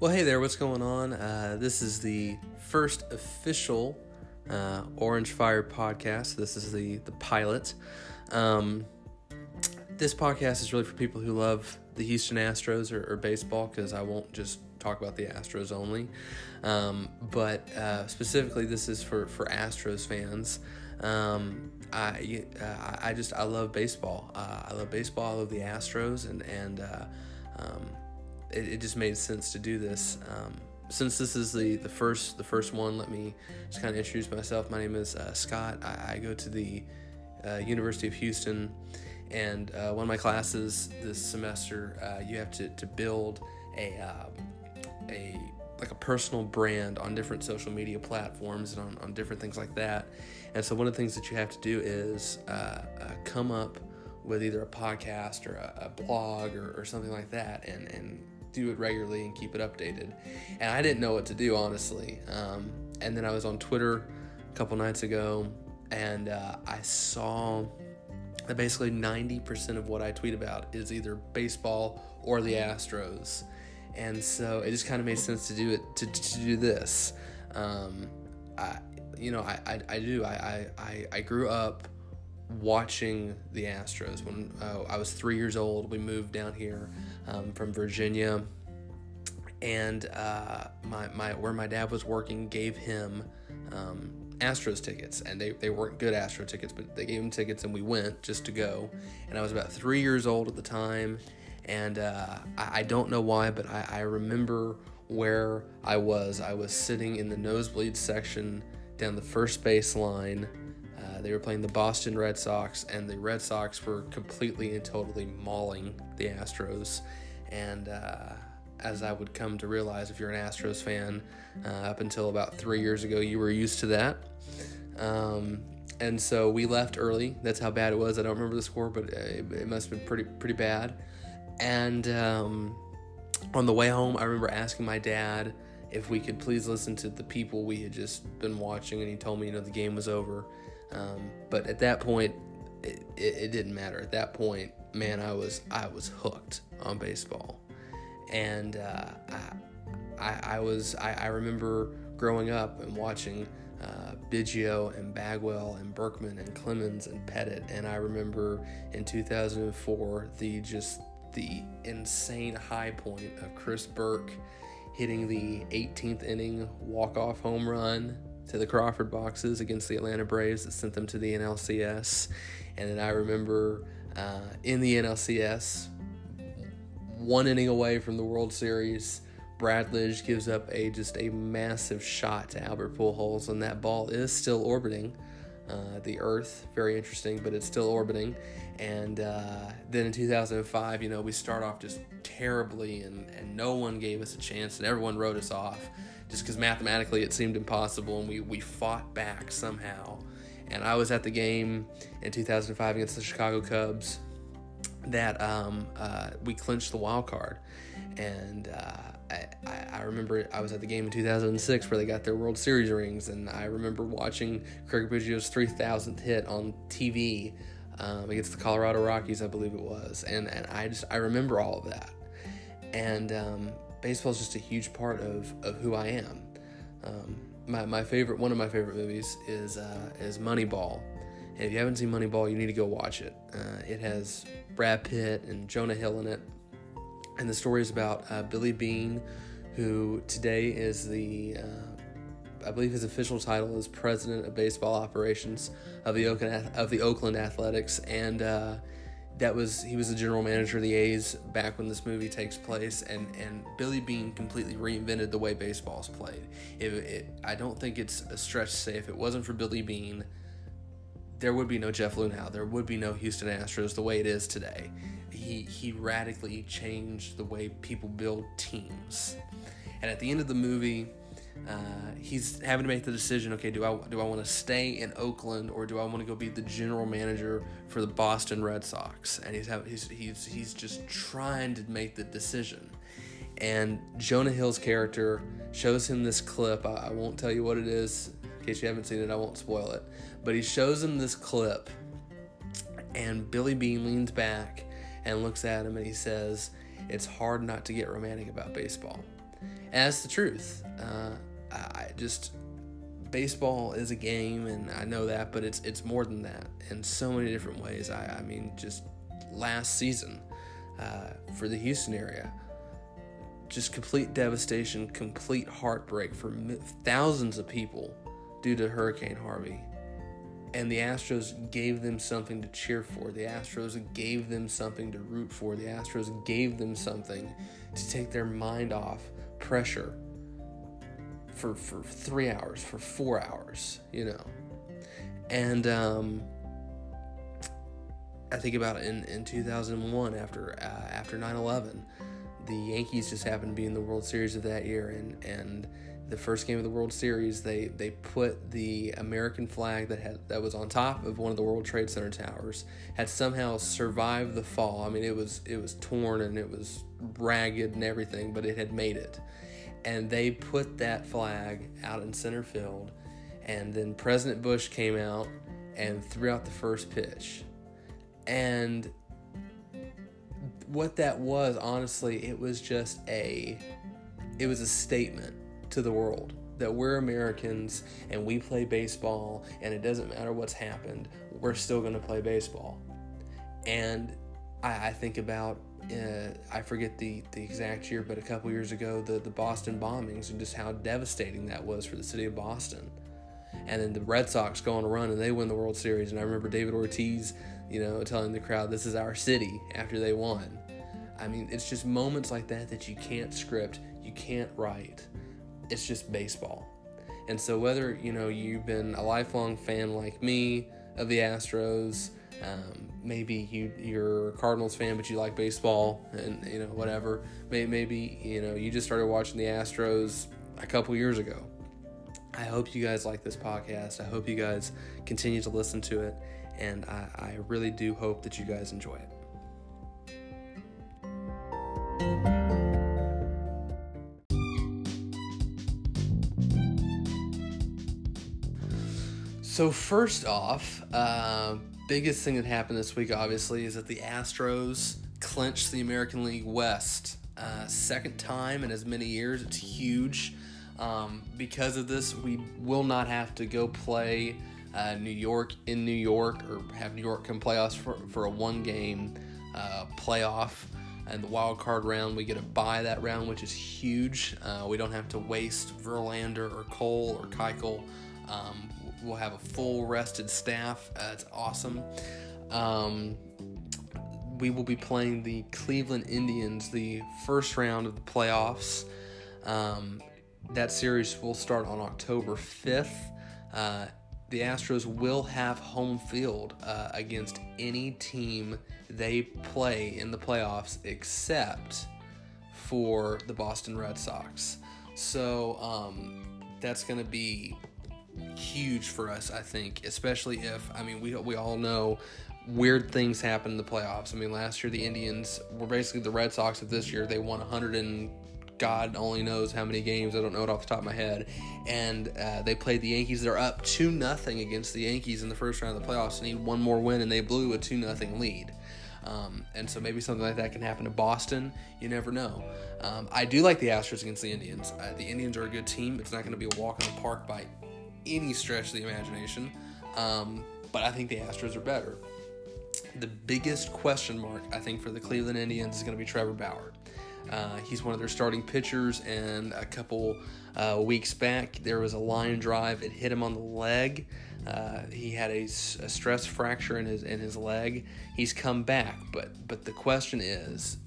Well, hey there, what's going on? Uh, this is the first official uh, Orange Fire podcast. This is the the pilot. Um, this podcast is really for people who love the Houston Astros or, or baseball, because I won't just talk about the Astros only. Um, but uh, specifically, this is for for Astros fans. Um, I uh, I just I love baseball. Uh, I love baseball. I love the Astros, and and uh, um, it, it, just made sense to do this. Um, since this is the, the first the first one, let me just kind of introduce myself. My name is uh, Scott. I, I, go to the uh, University of Houston, and uh, one of my classes this semester, uh, you have to, to build a um, a like a personal brand on different social media platforms and on, on different things like that. And so one of the things that you have to do is uh, uh, come up with either a podcast or a, a blog or, or, something like that and, and do it regularly and keep it updated. And I didn't know what to do, honestly. Um, and then I was on Twitter a couple nights ago and uh, I saw that basically 90% of what I tweet about is either baseball or the Astros. And so it just kind of made sense to do it, to, to do this. Um, I, you know, I, I, I do. I, I, I grew up watching the Astros. When uh, I was three years old, we moved down here um, from Virginia, and uh, my, my where my dad was working gave him um, Astros tickets, and they, they weren't good Astro tickets, but they gave him tickets, and we went just to go. And I was about three years old at the time, and uh, I, I, don't know why, but I, I remember where I was. I was sitting in the nosebleed section down the first base line uh, they were playing the Boston Red Sox, and the Red Sox were completely and totally mauling the Astros. And uh, as I would come to realize, if you're an Astros fan, uh, up until about three years ago, you were used to that. Um, and so we left early. That's how bad it was. I don't remember the score, but it, it must have been pretty pretty bad. And um, on the way home, I remember asking my dad if we could please listen to the people we had just been watching, and he told me, you know, the game was over. Um, but at that point, it, it, it, didn't matter. At that point, man, I was I was hooked on baseball, and uh, I, I, was I, I remember growing up and watching uh, Biggio and Bagwell and Berkman and Clemens and Pettitte, and I remember in 2004 the just the insane high point of Chris Burke hitting the 18th inning walk-off home run to the Crawford boxes against the Atlanta Braves that sent them to the NLCS. And then I remember uh, in the NLCS, one inning away from the World Series, Brad Lidge gives up a just a massive shot to Albert Pujols, and that ball is still orbiting uh, the Earth. Very interesting, but it's still orbiting. And uh, then in 2005, you know, we start off just terribly, and, and no one gave us a chance, and everyone wrote us off just because mathematically it seemed impossible, and we, we fought back somehow. And I was at the game in 2005 against the Chicago Cubs that um, uh, we clinched the wild card. And uh, I, I, remember I was at the game in 2006 where they got their World Series rings, and I remember watching Craig Biggio's 3,000th hit on TV um, against the Colorado Rockies, I believe it was. And, and I just I remember all of that. And um, baseball is just a huge part of, of who I am. Um, my, my favorite, one of my favorite movies is uh, is Moneyball. And if you haven't seen Moneyball, you need to go watch it. Uh, it has Brad Pitt and Jonah Hill in it, and the story is about uh, Billy Beane, who today is the uh, I believe his official title is president of baseball operations of the Oakland of the Oakland Athletics, and uh, that was he was the general manager of the A's back when this movie takes place, and and Billy Beane completely reinvented the way baseball's played. It, it, I don't think it's a stretch to say if it wasn't for Billy Beane, there would be no Jeff Luhnow, there would be no Houston Astros the way it is today. He he radically changed the way people build teams, and at the end of the movie uh, he's having to make the decision. Okay, do I do I want to stay in Oakland or do I want to go be the general manager for the Boston Red Sox? And he's having he's he's he's just trying to make the decision. And Jonah Hill's character shows him this clip. I, I won't tell you what it is case you haven't seen it. I won't spoil it. But he shows him this clip, and Billy Beane leans back and looks at him and he says, "It's hard not to get romantic about baseball." And that's the truth. Uh, I just baseball is a game, and I know that, but it's it's more than that in so many different ways. I, I mean, just last season uh, for the Houston area, just complete devastation, complete heartbreak for thousands of people due to Hurricane Harvey. And the Astros gave them something to cheer for. The Astros gave them something to root for. The Astros gave them something to take their mind off pressure for, for three hours, for four hours, you know. And um, I think about in, in 2001 after uh, after 9/11, the Yankees just happened to be in the World Series of that year, and and the first game of the World Series, they they put the American flag that had that was on top of one of the World Trade Center towers had somehow survived the fall. I mean, it was it was torn and it was ragged and everything, but it had made it. And they put that flag out in center field, and then President Bush came out and threw out the first pitch. And what that was, honestly, it was just a it was a statement to the world that we're Americans and we play baseball and it doesn't matter what's happened, we're still going to play baseball. And I, I think about, uh, I forget the, the exact year, but a couple years ago, the, the Boston bombings and just how devastating that was for the city of Boston. And then the Red Sox go on a run and they win the World Series. And I remember David Ortiz, you know, telling the crowd, this is our city after they won. I mean, it's just moments like that that you can't script, you can't write it's just baseball. And so whether you know you've been a lifelong fan like me of the Astros, um, maybe you you're a Cardinals fan but you like baseball and you know whatever. Maybe, you know you just started watching the Astros a couple years ago. I hope you guys like this podcast. I hope you guys continue to listen to it, and I, I really do hope that you guys enjoy it. So first off, uh, biggest thing that happened this week, obviously, is that the Astros clinched the American League West. Uh, second time in as many years. It's huge. Um, because of this, we will not have to go play uh, New York in New York or have New York come play us for, for a one game uh, playoff. And the wild card round, we get to buy that round, which is huge. Uh, we don't have to waste Verlander or Cole or Keuchel. Um, we'll have a full rested staff. Uh, awesome. Um, we will be playing the Cleveland Indians the first round of the playoffs. Um, that series will start on October 5th. Uh, the Astros will have home field uh, against any team they play in the playoffs except for the Boston Red Sox. So um, that's going to be huge for us, I think, especially if I mean we we all know weird things happen in the playoffs. I mean, last year the Indians were basically the Red Sox of this year. They won 100 and God only knows how many games. I don't know it off the top of my head. And uh, they played the Yankees. They're up two nothing against the Yankees in the first round of the playoffs. They need one more win, and they blew a two nothing lead. Um, and so maybe something like that can happen to Boston. You never know. Um, I do like the Astros against the Indians. Uh, the Indians are a good team. It's not going to be a walk in the park by any stretch of the imagination. Um, but I think the Astros are better. The biggest question mark, I think, for the Cleveland Indians is going to be Trevor Bauer. Uh, he's one of their starting pitchers, and a couple uh, weeks back, there was a line drive. It hit him on the leg. Uh, he had a, a, stress fracture in his in his leg. He's come back, but but the question is,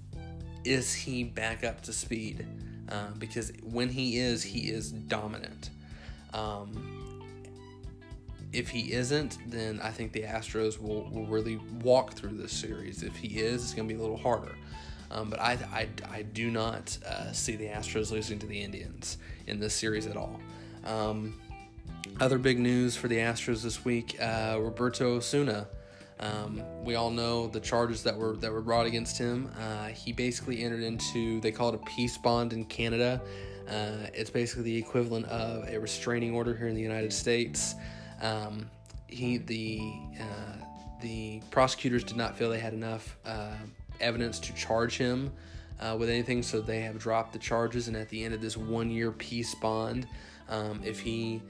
is he back up to speed? Uh, because when he is, he is dominant. Um, if he isn't, then I think the Astros will, will really walk through this series. If he is, it's going to be a little harder. Um, but I, I, I, do not uh, see the Astros losing to the Indians in this series at all. Um, other big news for the Astros this week: uh, Roberto Osuna. Um, we all know the charges that were that were brought against him. Uh, he basically entered into they call it a peace bond in Canada. Uh, it's basically the equivalent of a restraining order here in the United States. Um, he the uh, the prosecutors did not feel they had enough uh, evidence to charge him uh, with anything, so they have dropped the charges. And at the end of this one-year peace bond, um, if he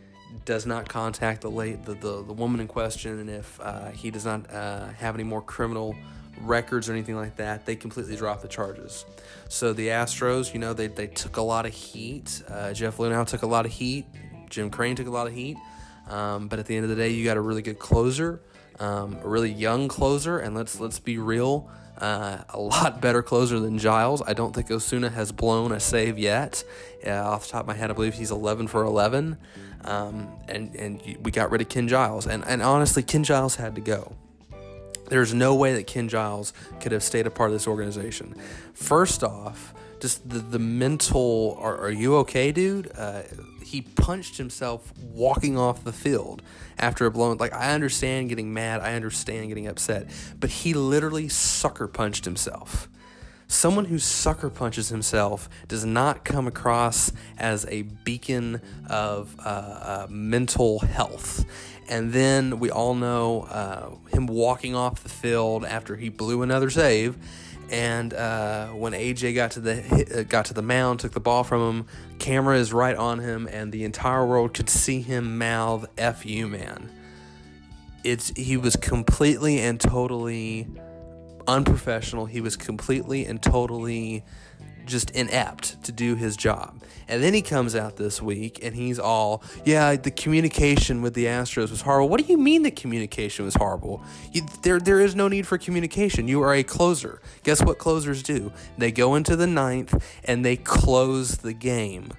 does not contact the late the, the, the woman in question, and if uh, he does not uh, have any more criminal records or anything like that, they completely drop the charges. So the Astros, you know, they, they took a lot of heat. Uh, Jeff Luhnow took a lot of heat. Jim Crane took a lot of heat. Um, but at the end of the day, you got a really good closer, um, a really young closer, and let's let's be real, uh, a lot better closer than Giles. I don't think Osuna has blown a save yet. Uh, off the top of my head, I believe he's 11 for 11. Um, and and we got rid of Ken Giles, and and honestly, Ken Giles had to go. There's no way that Ken Giles could have stayed a part of this organization. First off, just the, the mental, are, are you okay, dude? Uh, he punched himself walking off the field after a blown. Like, I understand getting mad, I understand getting upset, but he literally sucker punched himself. Someone who sucker punches himself does not come across as a beacon of uh, uh, mental health. And then we all know uh, him walking off the field after he blew another save. And uh, when AJ got to the uh, got to the mound, took the ball from him, camera is right on him, and the entire world could see him mouth "F you, man." It's he was completely and totally unprofessional. He was completely and totally just inept to do his job. And then he comes out this week and he's all, yeah, the communication with the Astros was horrible. What do you mean the communication was horrible? You, there, there is no need for communication. You are a closer. Guess what closers do? They go into the ninth and they close the game.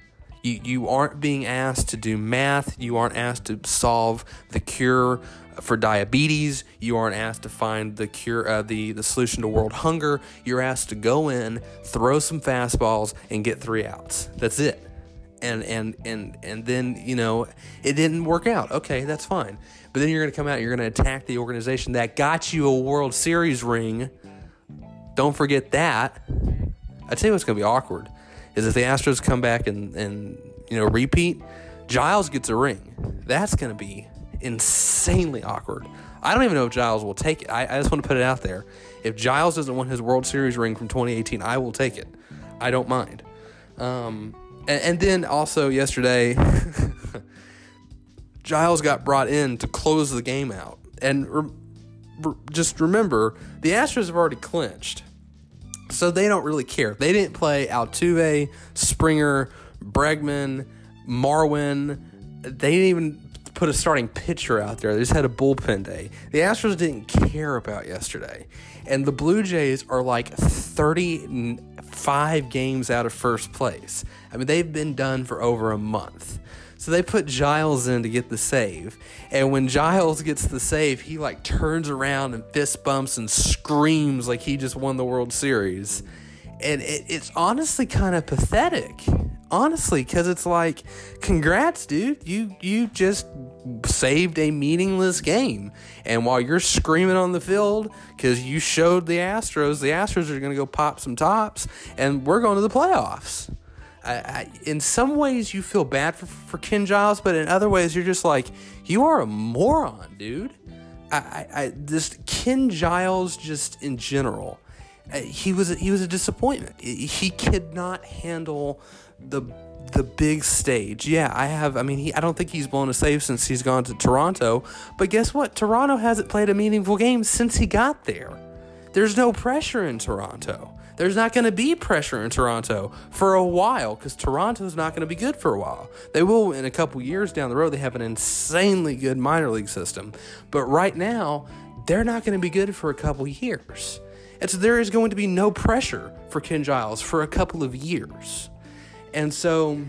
You, you aren't being asked to do math. You aren't asked to solve the cure for diabetes. You aren't asked to find the cure, uh, the the solution to world hunger. You're asked to go in, throw some fastballs, and get three outs. That's it. And and and and then you know it didn't work out. Okay, that's fine. But then you're going to come out. You're going to attack the organization that got you a World Series ring. Don't forget that. I tell you what's going to be awkward is if the Astros come back and and you know repeat. Giles gets a ring. That's going to be insanely awkward. I don't even know if Giles will take it. I, I, just want to put it out there. If Giles doesn't want his World Series ring from 2018, I will take it. I don't mind. Um, and, and then also yesterday, Giles got brought in to close the game out. And re- re- just remember, the Astros have already clinched. So they don't really care. They didn't play Altuve, Springer, Bregman, Marwin. They didn't even put a starting pitcher out there. They just had a bullpen day. The Astros didn't care about yesterday. And the Blue Jays are like 35 games out of first place. I mean, they've been done for over a month. So they put Giles in to get the save. And when Giles gets the save, he like turns around and fist bumps and screams like he just won the World Series. And it, it's honestly kind of pathetic honestly because it's like congrats dude. You you just saved a meaningless game. And while you're screaming on the field because you showed the astros the astros are going to go pop some tops and we're going to the playoffs. I, I, in some ways you feel bad for, for ken giles but in other ways you're just like you are a moron dude. I, I, I this ken giles just in general Uh, he was he was a disappointment. He could not handle the the big stage. Yeah, I have. I mean, he. I don't think he's blown a save since he's gone to Toronto. But guess what? Toronto hasn't played a meaningful game since he got there. There's no pressure in Toronto. There's not going to be pressure in Toronto for a while because Toronto's not going to be good for a while. They will in a couple years down the road. They have an insanely good minor league system, but right now they're not going to be good for a couple years. And so there is going to be no pressure for Ken Giles for a couple of years. And so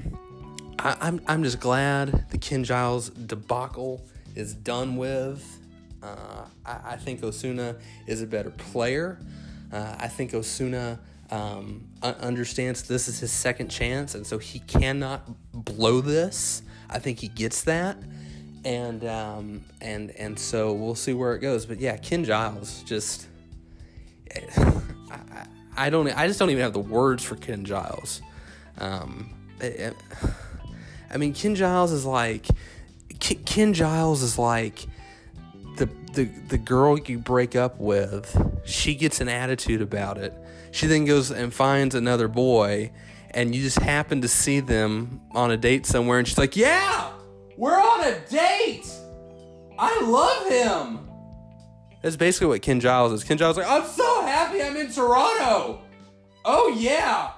I, am I'm, I'm just glad the Ken Giles debacle is done with. Uh, I, I, think Osuna is a better player. Uh, I think Osuna um, understands this is his second chance, and so he cannot blow this. I think he gets that, and um, and and so we'll see where it goes. But yeah, Ken Giles just. I, I don't. I just don't even have the words for Ken Giles. Um, it, it, I mean, Ken Giles is like Ken Giles is like the the the girl you break up with, she gets an attitude about it. She then goes and finds another boy, and you just happen to see them on a date somewhere, and she's like, "Yeah, we're on a date. I love him." That's basically what Ken Giles is. Ken Giles is like, "I'm so happy I'm in Toronto. Oh yeah,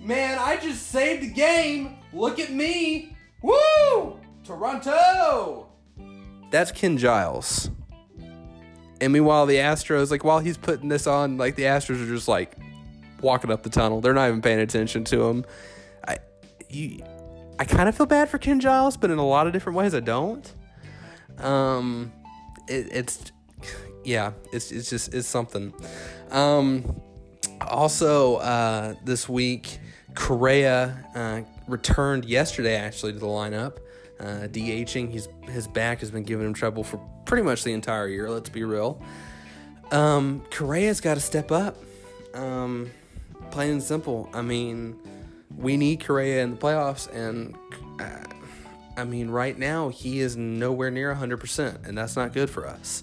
man, I just saved the game. Look at me, woo, Toronto." That's Ken Giles. And meanwhile, the Astros, like while he's putting this on, like the Astros are just like walking up the tunnel. They're not even paying attention to him. I, you, I kind of feel bad for Ken Giles, but in a lot of different ways, I don't. Um, it, it's, yeah, it's it's just it's something. Um, also, uh, this week, Correa uh, returned yesterday actually to the lineup uh, DHing. He's his back has been giving him trouble for pretty much the entire year. Let's be real. Um, Correa's got to step up. Um, plain and simple. I mean, we need Correa in the playoffs, and uh, I mean, right now he is nowhere near 100%, and that's not good for us.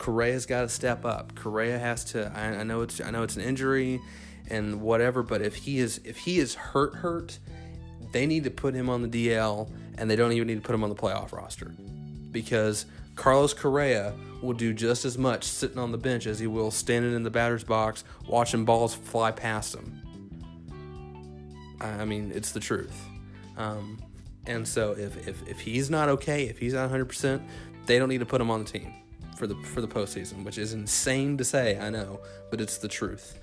Correa's got to step up. Correa has to. I, I know it's. I know it's an injury, and whatever. But if he is, if he is hurt, hurt, they need to put him on the DL and they don't even need to put him on the playoff roster because Carlos Correa will do just as much sitting on the bench as he will standing in the batter's box watching balls fly past him. I mean, it's the truth. Um, and so if, if, if he's not okay, if he's not 100%, they don't need to put him on the team for the for the postseason, which is insane to say, I know, but it's the truth.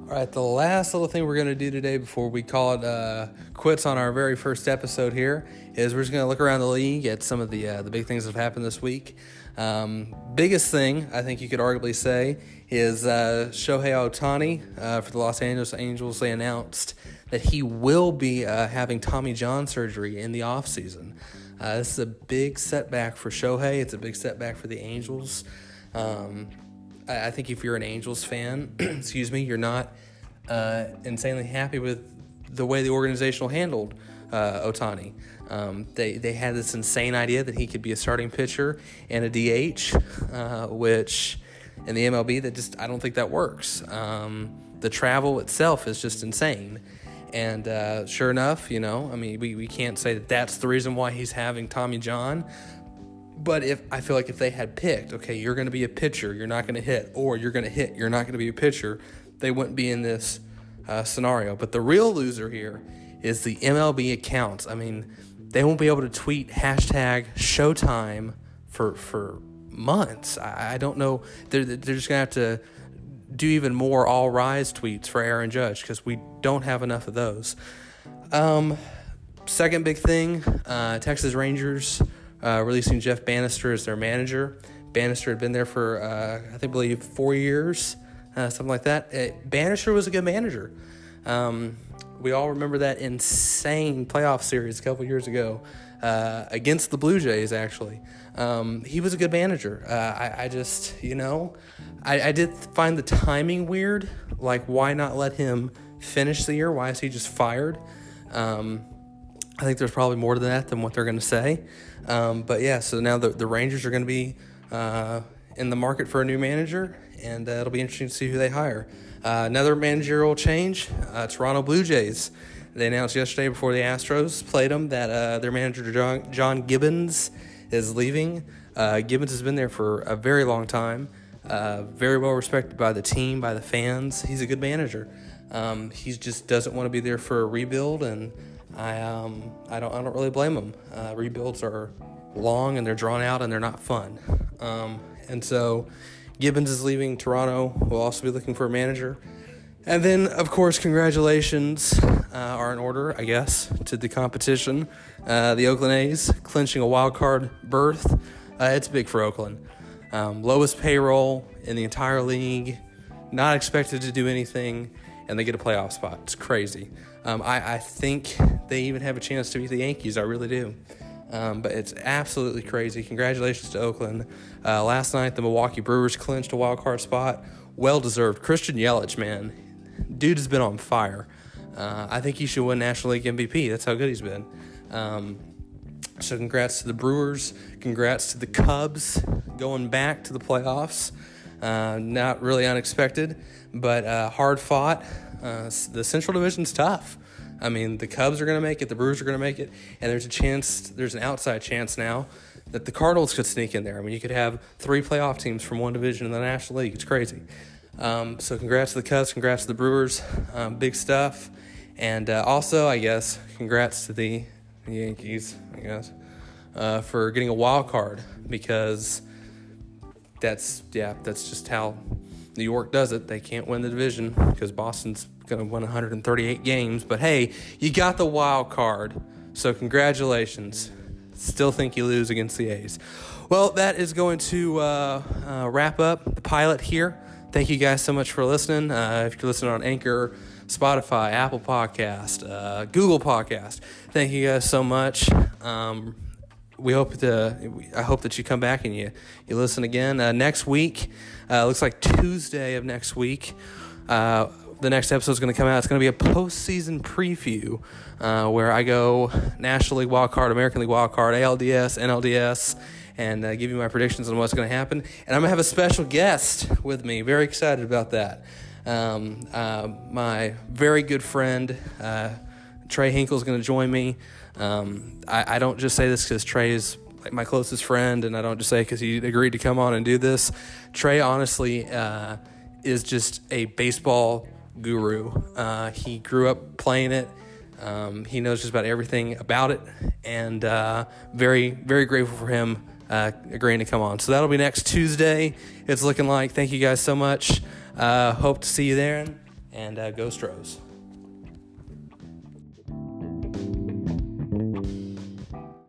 All right, the last little thing we're going to do today before we call it uh, quits on our very first episode here is we're just going to look around the league at some of the uh, the big things that have happened this week. Um, biggest thing I think you could arguably say is uh, Shohei Ohtani uh, for the Los Angeles Angels. They announced that he will be uh, having Tommy John surgery in the offseason. Uh, this is a big setback for Shohei. It's a big setback for the Angels. Um, I think if you're an Angels fan, excuse me, you're not uh, insanely happy with the way the organizational handled uh, Ohtani. Um, they they had this insane idea that he could be a starting pitcher and a DH, uh, which in the MLB that just I don't think that works. Um, the travel itself is just insane. And uh, sure enough, you know, I mean, we, we can't say that that's the reason why he's having Tommy John, but if I feel like if they had picked, okay, you're going to be a pitcher, you're not going to hit, or you're going to hit, you're not going to be a pitcher, they wouldn't be in this uh, scenario. But the real loser here is the MLB accounts. I mean, they won't be able to tweet hashtag Showtime for for months. I, I don't know. They're they're just gonna have to do even more all rise tweets for Aaron Judge because we don't have enough of those. Um, second big thing, uh, Texas Rangers uh, releasing Jeff Banister as their manager. Banister had been there for, uh, I think, believe four years, uh, something like that. It, uh, Banister was a good manager. Um, we all remember that insane playoff series a couple years ago uh, against the Blue Jays, actually. Um, he was a good manager. Uh, I, I, just, you know, I, I did find the timing weird. Like, why not let him finish the year? Why is he just fired? Um, I think there's probably more to that than what they're going to say. Um, but yeah, so now the, the Rangers are going to be uh, in the market for a new manager, and uh, it'll be interesting to see who they hire. Uh, another managerial change uh, Toronto Blue Jays. They announced yesterday before the Astros played them that uh, their manager, John, John Gibbons, is leaving. Uh, Gibbons has been there for a very long time, very well respected by the team, by the fans. He's a good manager. Um, he just doesn't want to be there for a rebuild, and I um I don't I don't really blame them. Uh, rebuilds are long and they're drawn out and they're not fun. Um, and so Gibbons is leaving Toronto. We'll also be looking for a manager. And then, of course, congratulations uh, are in order, I guess, to the competition. Uh, the Oakland A's clinching a wild card berth. Uh, it's big for Oakland. Um, lowest payroll in the entire league. Not expected to do anything, and they get a playoff spot. It's crazy. Um, I, I think they even have a chance to beat the Yankees. I really do. Um, but it's absolutely crazy. Congratulations to Oakland. Uh, last night, the Milwaukee Brewers clinched a wild card spot. Well deserved. Christian Yelich, man, dude has been on fire. Uh, I think he should win National League MVP. That's how good he's been. Um, so congrats to the Brewers. Congrats to the Cubs going back to the playoffs. Uh, not really unexpected, but uh, hard fought. Uh, the Central Division's tough. I mean, the Cubs are going to make it, the Brewers are going to make it, and there's a chance, there's an outside chance now that the Cardinals could sneak in there. I mean, you could have three playoff teams from one division in the National League. It's crazy. Um, so, congrats to the Cubs, congrats to the Brewers. Um, big stuff. And uh, also, I guess, congrats to the Yankees, I guess, uh, for getting a wild card because that's, yeah, that's just how New York does it. They can't win the division because Boston's going to win 138 games. But hey, you got the wild card. So congratulations. Still think you lose against the A's. Well, that is going to uh, uh, wrap up the pilot here. Thank you guys so much for listening. Uh, if you're listening on Anchor, Spotify, Apple Podcast, uh, Google Podcast, thank you guys so much. Um, we hope to. I hope that you come back and you you listen again uh, next week. Uh, looks like Tuesday of next week. Uh, the next episode is going to come out. It's going to be a postseason preview uh, where I go National League Wild Card, American League Wild Card, ALDS, NLDS, and uh, give you my predictions on what's going to happen. And I'm going to have a special guest with me. Very excited about that. Um, uh, my very good friend uh, Trey Hinkle is going to join me. Um, I, I, don't just say this because Trey is like my closest friend, and I don't just say because he agreed to come on and do this. Trey honestly uh, is just a baseball guru. Uh, he grew up playing it. Um, he knows just about everything about it, and uh, very, very grateful for him uh, agreeing to come on. So that'll be next Tuesday. It's looking like. Thank you guys so much. Uh, hope to see you there, and uh, go Stros.